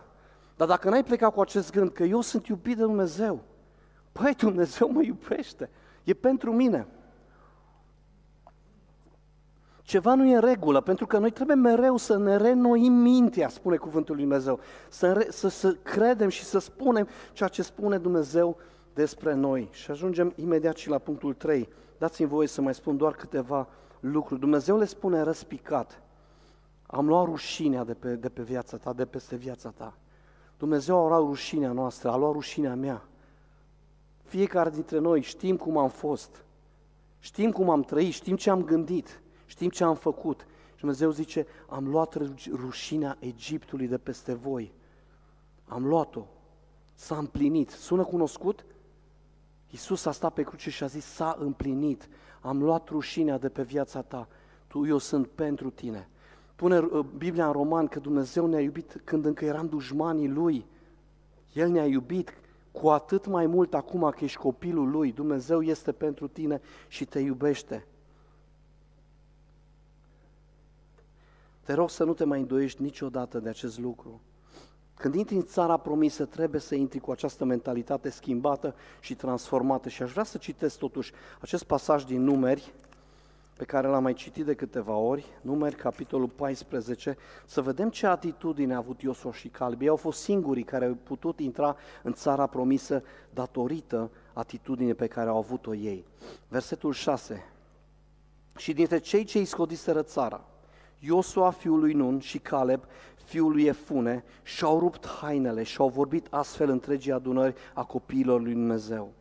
dar dacă n-ai plecat cu acest gând că eu sunt iubit de Dumnezeu, păi Dumnezeu mă iubește, e pentru mine. Ceva nu e în regulă, pentru că noi trebuie mereu să ne renoim mintea, spune cuvântul lui Dumnezeu, să, re, să, să credem și să spunem ceea ce spune Dumnezeu despre noi. Și ajungem imediat și la punctul 3. Dați-mi voie să mai spun doar câteva lucruri. Dumnezeu le spune răspicat. Am luat rușinea de pe, de pe viața ta, de peste viața ta. Dumnezeu a luat rușinea noastră, a luat rușinea mea. Fiecare dintre noi știm cum am fost, știm cum am trăit, știm ce am gândit, știm ce am făcut. Și Dumnezeu zice, am luat rușinea Egiptului de peste voi. Am luat-o, s-a împlinit. Sună cunoscut? Iisus a stat pe cruce și a zis, s-a împlinit am luat rușinea de pe viața ta. tu, eu sunt pentru tine. Pune uh, Biblia în roman că Dumnezeu ne-a iubit când încă eram dușmanii Lui. El ne-a iubit cu atât mai mult acum că ești copilul Lui. Dumnezeu este pentru tine și te iubește. Te rog să nu te mai îndoiești niciodată de acest lucru. Când intri în țara promisă, trebuie să intri cu această mentalitate schimbată și transformată. Și aș vrea să citesc totuși acest pasaj din numeri, pe care l-am mai citit de câteva ori, numeri, capitolul 14, să vedem ce atitudine a avut Iosua și Caleb. Ei au fost singurii care au putut intra în țara promisă datorită atitudinii pe care au avut-o ei. Versetul 6. Și dintre cei ce îi scodiseră țara, Iosua fiul lui Nun și Caleb fiul lui Efune și-au rupt hainele și au vorbit astfel întregii adunări a copiilor lui Dumnezeu.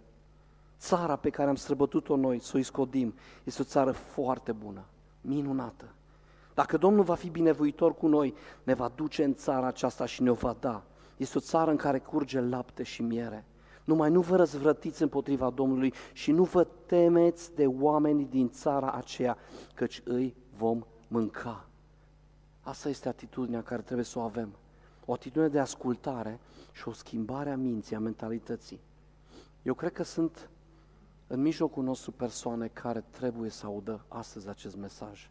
Țara pe care am străbătut-o noi, să o scodim, este o țară foarte bună, minunată. Dacă Domnul va fi binevoitor cu noi, ne va duce în țara aceasta și ne-o va da. Este o țară în care curge lapte și miere. Numai nu vă răzvrătiți împotriva Domnului și nu vă temeți de oamenii din țara aceea, căci îi vom mânca. Asta este atitudinea care trebuie să o avem. O atitudine de ascultare și o schimbare a minții, a mentalității. Eu cred că sunt în mijlocul nostru persoane care trebuie să audă astăzi acest mesaj.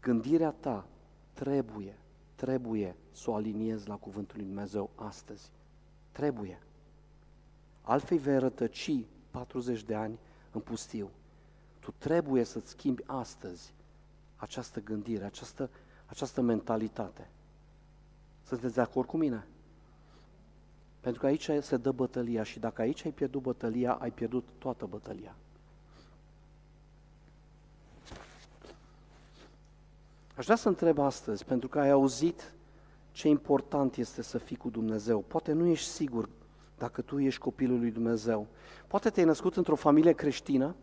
Gândirea ta trebuie, trebuie să o aliniezi la Cuvântul lui Dumnezeu astăzi. Trebuie. Altfel vei rătăci 40 de ani în pustiu. Tu trebuie să-ți schimbi astăzi această gândire, această, această mentalitate. Sunteți de acord cu mine? Pentru că aici se dă bătălia și dacă aici ai pierdut bătălia, ai pierdut toată bătălia. Aș vrea să întreb astăzi, pentru că ai auzit ce important este să fii cu Dumnezeu. Poate nu ești sigur dacă tu ești copilul lui Dumnezeu. Poate te-ai născut într-o familie creștină,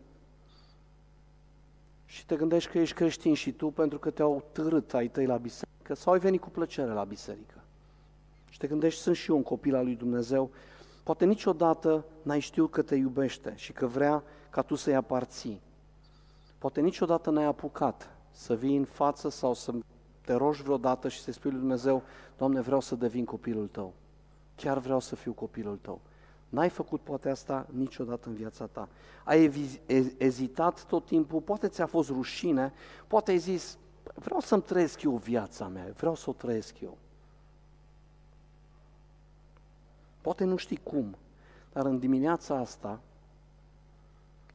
și te gândești că ești creștin și tu pentru că te-au târât ai tăi la biserică sau ai venit cu plăcere la biserică. Și te gândești, sunt și eu un copil al lui Dumnezeu, poate niciodată n-ai știut că te iubește și că vrea ca tu să-i aparții. Poate niciodată n-ai apucat să vii în față sau să te rogi vreodată și să-i spui lui Dumnezeu, Doamne, vreau să devin copilul Tău. Chiar vreau să fiu copilul Tău. N-ai făcut poate asta niciodată în viața ta. Ai ezitat tot timpul, poate ți-a fost rușine, poate ai zis, vreau să-mi trăiesc eu viața mea, vreau să o trăiesc eu. Poate nu știi cum, dar în dimineața asta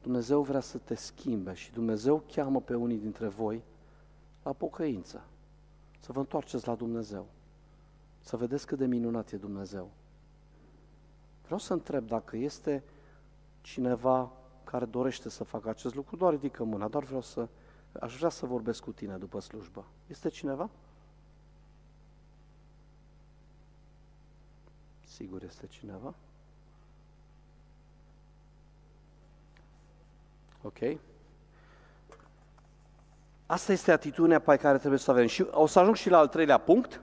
Dumnezeu vrea să te schimbe și Dumnezeu cheamă pe unii dintre voi la pocăință, să vă întoarceți la Dumnezeu, să vedeți cât de minunat e Dumnezeu. Vreau să întreb dacă este cineva care dorește să facă acest lucru, doar ridică mâna, doar vreau să, aș vrea să vorbesc cu tine după slujbă. Este cineva? Sigur este cineva? Ok? Asta este atitudinea pe care trebuie să avem. Și o să ajung și la al treilea punct.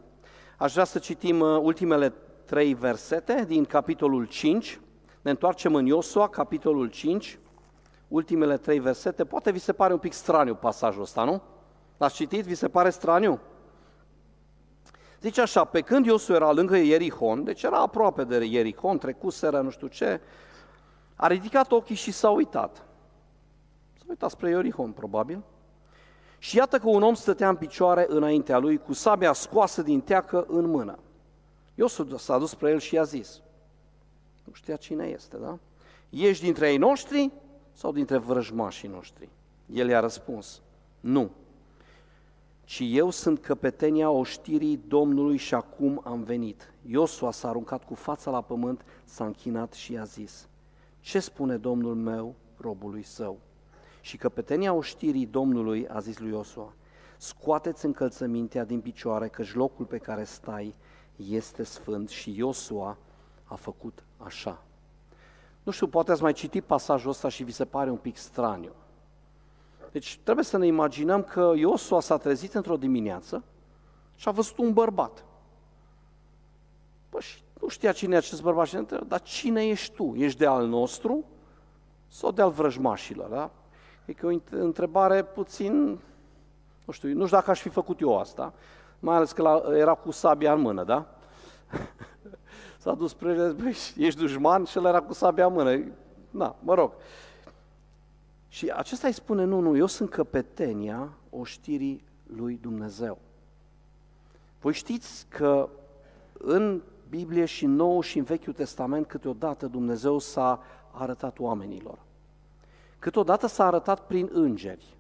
Aș vrea să citim uh, ultimele trei versete din capitolul 5. Ne întoarcem în Iosua, capitolul 5, ultimele trei versete. Poate vi se pare un pic straniu pasajul ăsta, nu? L-ați citit? Vi se pare straniu? Zice așa, pe când Iosu era lângă Ierihon, deci era aproape de Ierihon, trecuseră nu știu ce, a ridicat ochii și s-a uitat. S-a uitat spre Ierihon, probabil. Și iată că un om stătea în picioare înaintea lui, cu sabia scoasă din teacă în mână. Iosu s-a dus spre el și i-a zis, nu știa cine este, da? Ești dintre ei noștri sau dintre vrăjmașii noștri? El i-a răspuns, nu, ci eu sunt căpetenia oștirii Domnului și acum am venit. Iosua s-a aruncat cu fața la pământ, s-a închinat și i-a zis, ce spune Domnul meu robului său? Și căpetenia oștirii Domnului a zis lui Iosua, scoateți încălțămintea din picioare, căci locul pe care stai este sfânt și Iosua a făcut așa. Nu știu, poate ați mai citit pasajul ăsta și vi se pare un pic straniu. Deci trebuie să ne imaginăm că Iosua s-a trezit într-o dimineață și a văzut un bărbat. Păi nu știa cine e acest bărbat și întreba, dar cine ești tu? Ești de al nostru sau de al vrăjmașilor? Da? E că o întrebare puțin, nu știu, nu știu dacă aș fi făcut eu asta, mai ales că la, era cu sabia în mână, da? S-a dus spre băi, ești dușman și el era cu sabia în mână. Na, mă rog. Și acesta îi spune, nu, nu, eu sunt căpetenia oștirii lui Dumnezeu. Voi știți că în Biblie și în Nou și în Vechiul Testament câteodată Dumnezeu s-a arătat oamenilor. Câteodată s-a arătat prin îngeri.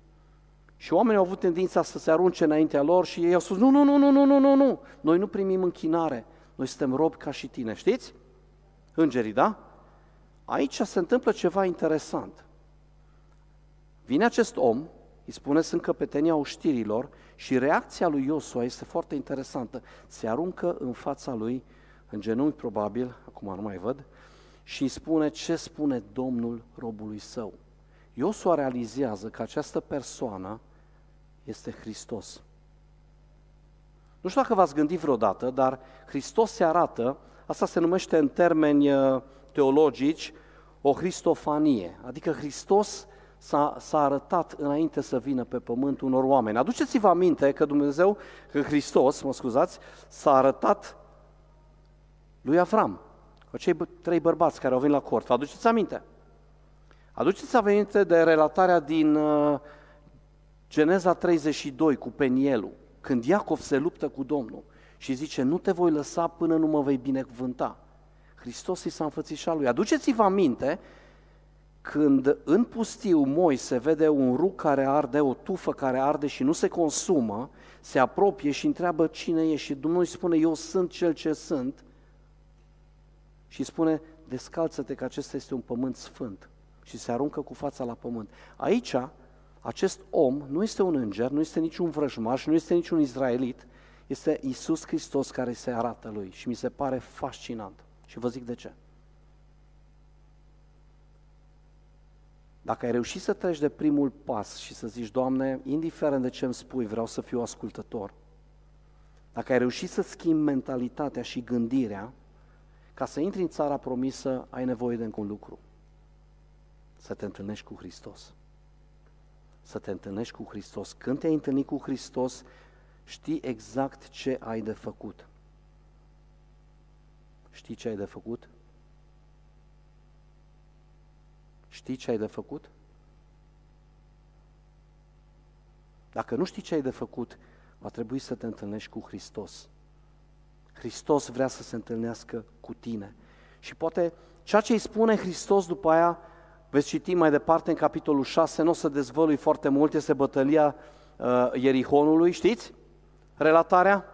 Și oamenii au avut tendința să se arunce înaintea lor și ei au spus, nu, nu, nu, nu, nu, nu, nu, nu, noi nu primim închinare, noi suntem robi ca și tine, știți? Îngerii, da? Aici se întâmplă ceva interesant. Vine acest om, îi spune, sunt căpetenia oștirilor și reacția lui Iosua este foarte interesantă. Se aruncă în fața lui, în genunchi probabil, acum nu mai văd, și îi spune ce spune Domnul robului său. Iosua realizează că această persoană este Hristos. Nu știu dacă v-ați gândit vreodată, dar Hristos se arată, asta se numește în termeni uh, teologici, o cristofanie, adică Hristos s-a, s-a arătat înainte să vină pe pământ unor oameni. Aduceți-vă aminte că Dumnezeu, că Hristos, mă scuzați, s-a arătat lui Avram, cu cei trei bărbați care au venit la cort. Vă aduceți aminte? Aduceți aminte de relatarea din uh, Geneza 32 cu Penielul, când Iacov se luptă cu Domnul și zice, nu te voi lăsa până nu mă vei binecuvânta. Hristos îi s-a înfățișat lui. Aduceți-vă aminte când în pustiu Moise vede un ruc care arde, o tufă care arde și nu se consumă, se apropie și întreabă cine e și Dumnezeu îi spune, eu sunt cel ce sunt și spune, descalță-te că acesta este un pământ sfânt și se aruncă cu fața la pământ. Aici, acest om nu este un înger, nu este niciun vrăjmaș, nu este niciun izraelit, este Isus Hristos care se arată lui și mi se pare fascinant. Și vă zic de ce. Dacă ai reușit să treci de primul pas și să zici, Doamne, indiferent de ce îmi spui, vreau să fiu ascultător, dacă ai reușit să schimbi mentalitatea și gândirea, ca să intri în țara promisă, ai nevoie de încă un lucru. Să te întâlnești cu Hristos. Să te întâlnești cu Hristos. Când te-ai întâlnit cu Hristos, știi exact ce ai de făcut. Știi ce ai de făcut? Știi ce ai de făcut? Dacă nu știi ce ai de făcut, va trebui să te întâlnești cu Hristos. Hristos vrea să se întâlnească cu tine. Și poate ceea ce îi spune Hristos după aia, veți citi mai departe în capitolul 6, nu o să dezvălui foarte mult, este bătălia uh, Ierihonului, știți? Relatarea?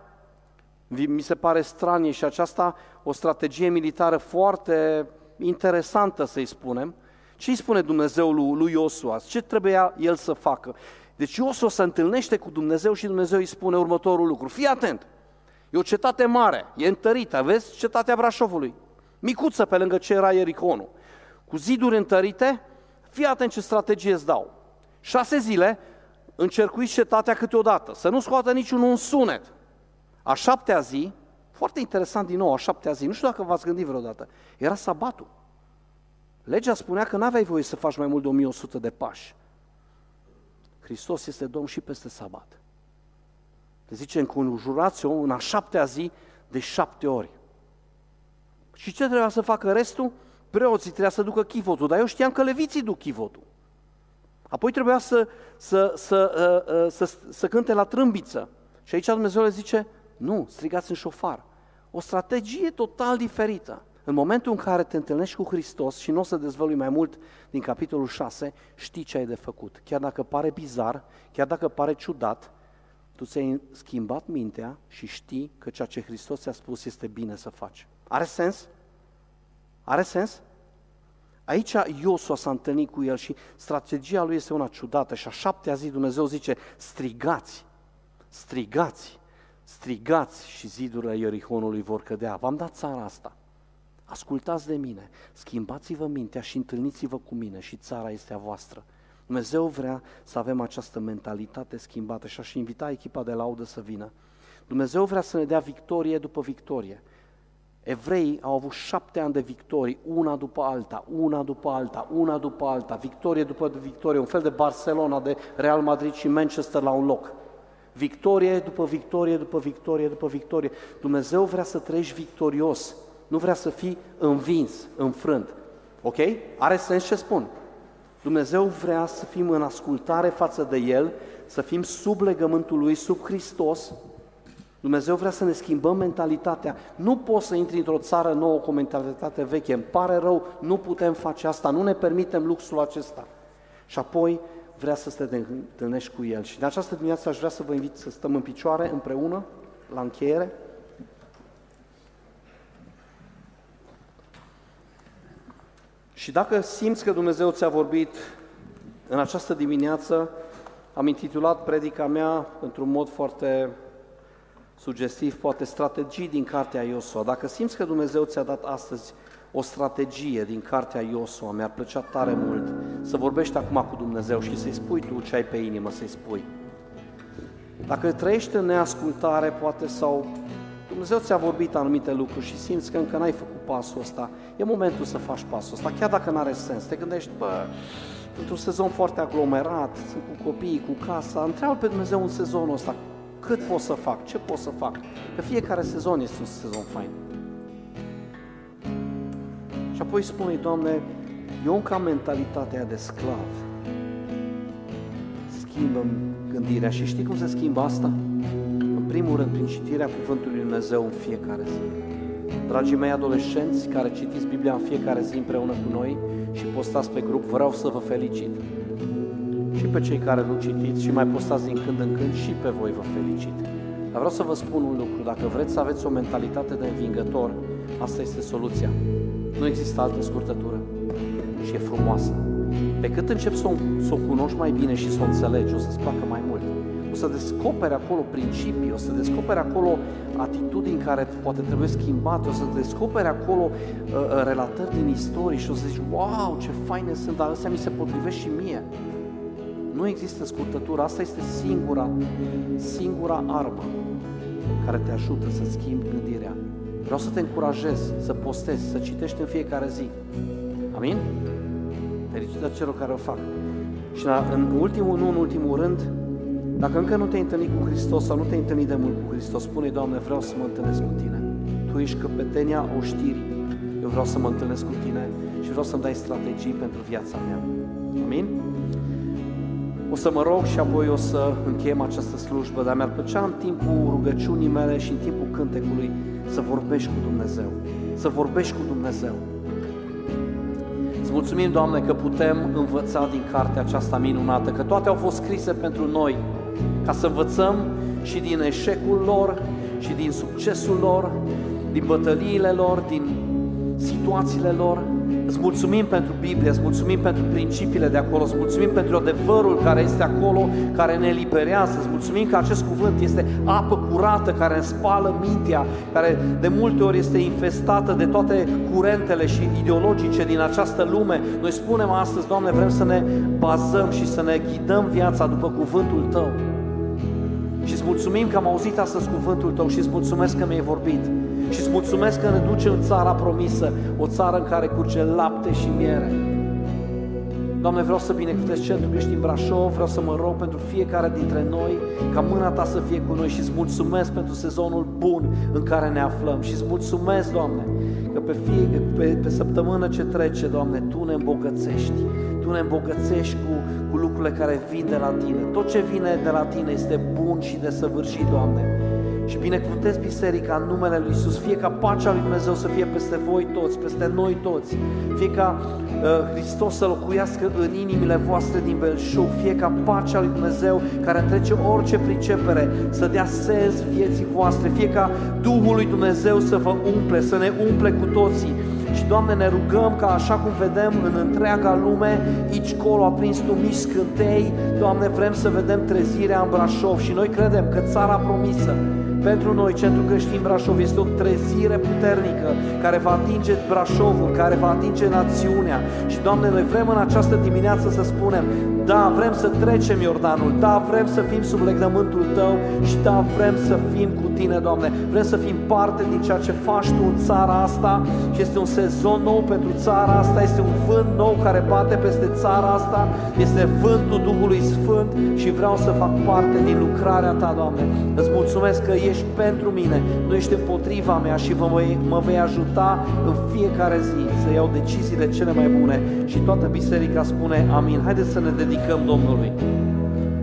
Mi se pare stranie și aceasta o strategie militară foarte interesantă, să-i spunem, ce îi spune Dumnezeu lui, lui Iosua? Ce trebuia el să facă? Deci Iosua se întâlnește cu Dumnezeu și Dumnezeu îi spune următorul lucru. Fii atent! E o cetate mare, e întărită, vezi cetatea Brașovului. Micuță pe lângă ce era Iericonu. Cu ziduri întărite, fii atent ce strategie îți dau. Șase zile încercuiți cetatea câteodată, să nu scoată niciun un sunet. A șaptea zi, foarte interesant din nou, a șaptea zi, nu știu dacă v-ați gândit vreodată, era sabatul. Legea spunea că n-aveai voie să faci mai mult de 1100 de pași. Hristos este Domn și peste sabat. Te zice, înconjurați-o în a șaptea zi de șapte ori. Și ce trebuia să facă restul? Preoții trebuia să ducă chivotul, dar eu știam că leviții duc chivotul. Apoi trebuia să, să, să, să, uh, uh, să, să cânte la trâmbiță. Și aici Dumnezeu le zice, nu, strigați în șofar. O strategie total diferită. În momentul în care te întâlnești cu Hristos și nu o să dezvălui mai mult din capitolul 6, știi ce ai de făcut. Chiar dacă pare bizar, chiar dacă pare ciudat, tu ți-ai schimbat mintea și știi că ceea ce Hristos ți-a spus este bine să faci. Are sens? Are sens? Aici Iosua s-a întâlnit cu el și strategia lui este una ciudată și a șaptea zi Dumnezeu zice, strigați, strigați, strigați și zidurile Ierihonului vor cădea. V-am dat țara asta. Ascultați de mine, schimbați-vă mintea și întâlniți-vă cu mine și țara este a voastră. Dumnezeu vrea să avem această mentalitate schimbată și aș invita echipa de laudă să vină. Dumnezeu vrea să ne dea victorie după victorie. Evreii au avut șapte ani de victorii, una după alta, una după alta, una după alta, victorie după victorie, un fel de Barcelona, de Real Madrid și Manchester la un loc. Victorie după victorie, după victorie, după victorie. Dumnezeu vrea să trăiești victorios, nu vrea să fii învins, înfrânt. Ok? Are sens ce spun. Dumnezeu vrea să fim în ascultare față de El, să fim sub legământul Lui, sub Hristos. Dumnezeu vrea să ne schimbăm mentalitatea. Nu poți să intri într-o țară nouă cu o mentalitate veche. Îmi pare rău, nu putem face asta, nu ne permitem luxul acesta. Și apoi vrea să te întâlnești cu El. Și de această dimineață aș vrea să vă invit să stăm în picioare împreună, la încheiere. Și dacă simți că Dumnezeu ți-a vorbit în această dimineață, am intitulat predica mea într-un mod foarte sugestiv, poate strategii din cartea Iosua. Dacă simți că Dumnezeu ți-a dat astăzi o strategie din cartea Iosua, mi-ar plăcea tare mult să vorbești acum cu Dumnezeu și să-i spui tu ce ai pe inimă să-i spui. Dacă trăiești în neascultare, poate, sau Dumnezeu ți-a vorbit anumite lucruri și simți că încă n-ai făcut pasul ăsta, e momentul să faci pasul ăsta, chiar dacă nu are sens. Te gândești, bă, într-un sezon foarte aglomerat, sunt cu copiii, cu casa, întreabă pe Dumnezeu în sezonul ăsta, cât pot să fac, ce pot să fac. Că fiecare sezon este un sezon fain. Și apoi spune Doamne, eu încă am mentalitatea de sclav. schimbă gândirea și știi cum se schimbă asta? În primul rând, prin citirea Cuvântului Lui Dumnezeu în fiecare zi. Dragii mei adolescenți care citiți Biblia în fiecare zi împreună cu noi și postați pe grup, vreau să vă felicit. Și pe cei care nu citiți și mai postați din când în când și pe voi vă felicit. Dar vreau să vă spun un lucru, dacă vreți să aveți o mentalitate de învingător, asta este soluția. Nu există altă scurtătură și e frumoasă. Pe cât începi să o, să o cunoști mai bine și să o înțelegi, o să-ți placă mai mult. O să descoperi acolo principii, o să descoperi acolo atitudini care poate trebuie schimbate, o să descoperi acolo uh, uh, relatări din istorie și o să zici, wow, ce faine sunt, dar astea mi se potrivește și mie. Nu există scurtătură, asta este singura, singura armă care te ajută să schimbi gândirea. Vreau să te încurajez să postezi, să citești în fiecare zi. Amin? Fericită celor care o fac. Și la, în ultimul, nu în ultimul rând, dacă încă nu te-ai întâlnit cu Hristos sau nu te-ai întâlnit de mult cu Hristos, spune, Doamne, vreau să mă întâlnesc cu Tine. Tu ești căpetenia oștirii. Eu vreau să mă întâlnesc cu Tine și vreau să-mi dai strategii pentru viața mea. Amin? O să mă rog și apoi o să încheiem această slujbă, dar mi-ar plăcea în timpul rugăciunii mele și în timpul cântecului să vorbești cu Dumnezeu. Să vorbești cu Dumnezeu. Îți mulțumim, Doamne, că putem învăța din cartea aceasta minunată, că toate au fost scrise pentru noi, ca să învățăm și din eșecul lor, și din succesul lor, din bătăliile lor, din situațiile lor, Îți mulțumim pentru Biblie, îți mulțumim pentru principiile de acolo, îți mulțumim pentru adevărul care este acolo, care ne eliberează, îți mulțumim că acest cuvânt este apă curată care ne spală mintea, care de multe ori este infestată de toate curentele și ideologice din această lume. Noi spunem astăzi, Doamne, vrem să ne bazăm și să ne ghidăm viața după cuvântul Tău. Și îți mulțumim că am auzit astăzi cuvântul Tău și îți mulțumesc că mi-ai vorbit. Și îți mulțumesc că ne duce în țara promisă, o țară în care curge lapte și miere. Doamne, vreau să binecuvântez centrul ești în Brașov, vreau să mă rog pentru fiecare dintre noi, ca mâna Ta să fie cu noi și îți mulțumesc pentru sezonul bun în care ne aflăm și îți mulțumesc, Doamne, că pe, fie, pe, pe săptămână ce trece, Doamne, Tu ne îmbogățești, Tu ne îmbogățești cu, cu lucrurile care vin de la Tine. Tot ce vine de la Tine este bun și de săvârșit, Doamne. Și binecuvântez biserica în numele Lui Isus, fie ca pacea Lui Dumnezeu să fie peste voi toți, peste noi toți, fie ca uh, Hristos să locuiască în inimile voastre din belșug, fie ca pacea Lui Dumnezeu care întrece orice pricepere să dea sens vieții voastre, fie ca Duhul Lui Dumnezeu să vă umple, să ne umple cu toții, și, Doamne, ne rugăm ca așa cum vedem în întreaga lume, aici colo a prins Tu mici scântei, Doamne, vrem să vedem trezirea în Brașov. Și noi credem că țara promisă pentru noi, Centrul Creștin Brașov este o trezire puternică care va atinge Brașovul, care va atinge națiunea. Și, Doamne, noi vrem în această dimineață să spunem, da, vrem să trecem Iordanul, da, vrem să fim sub legământul Tău și da, vrem să fim cu Tine, Doamne. Vrem să fim parte din ceea ce faci Tu în țara asta și este un sezon nou pentru țara asta, este un vânt nou care bate peste țara asta, este vântul Duhului Sfânt și vreau să fac parte din lucrarea Ta, Doamne. Îți mulțumesc că ești pentru mine, nu ești împotriva mea și vă, mă vei ajuta în fiecare zi să iau deciziile cele mai bune și toată biserica spune amin. Haideți să ne dedicăm Domnului.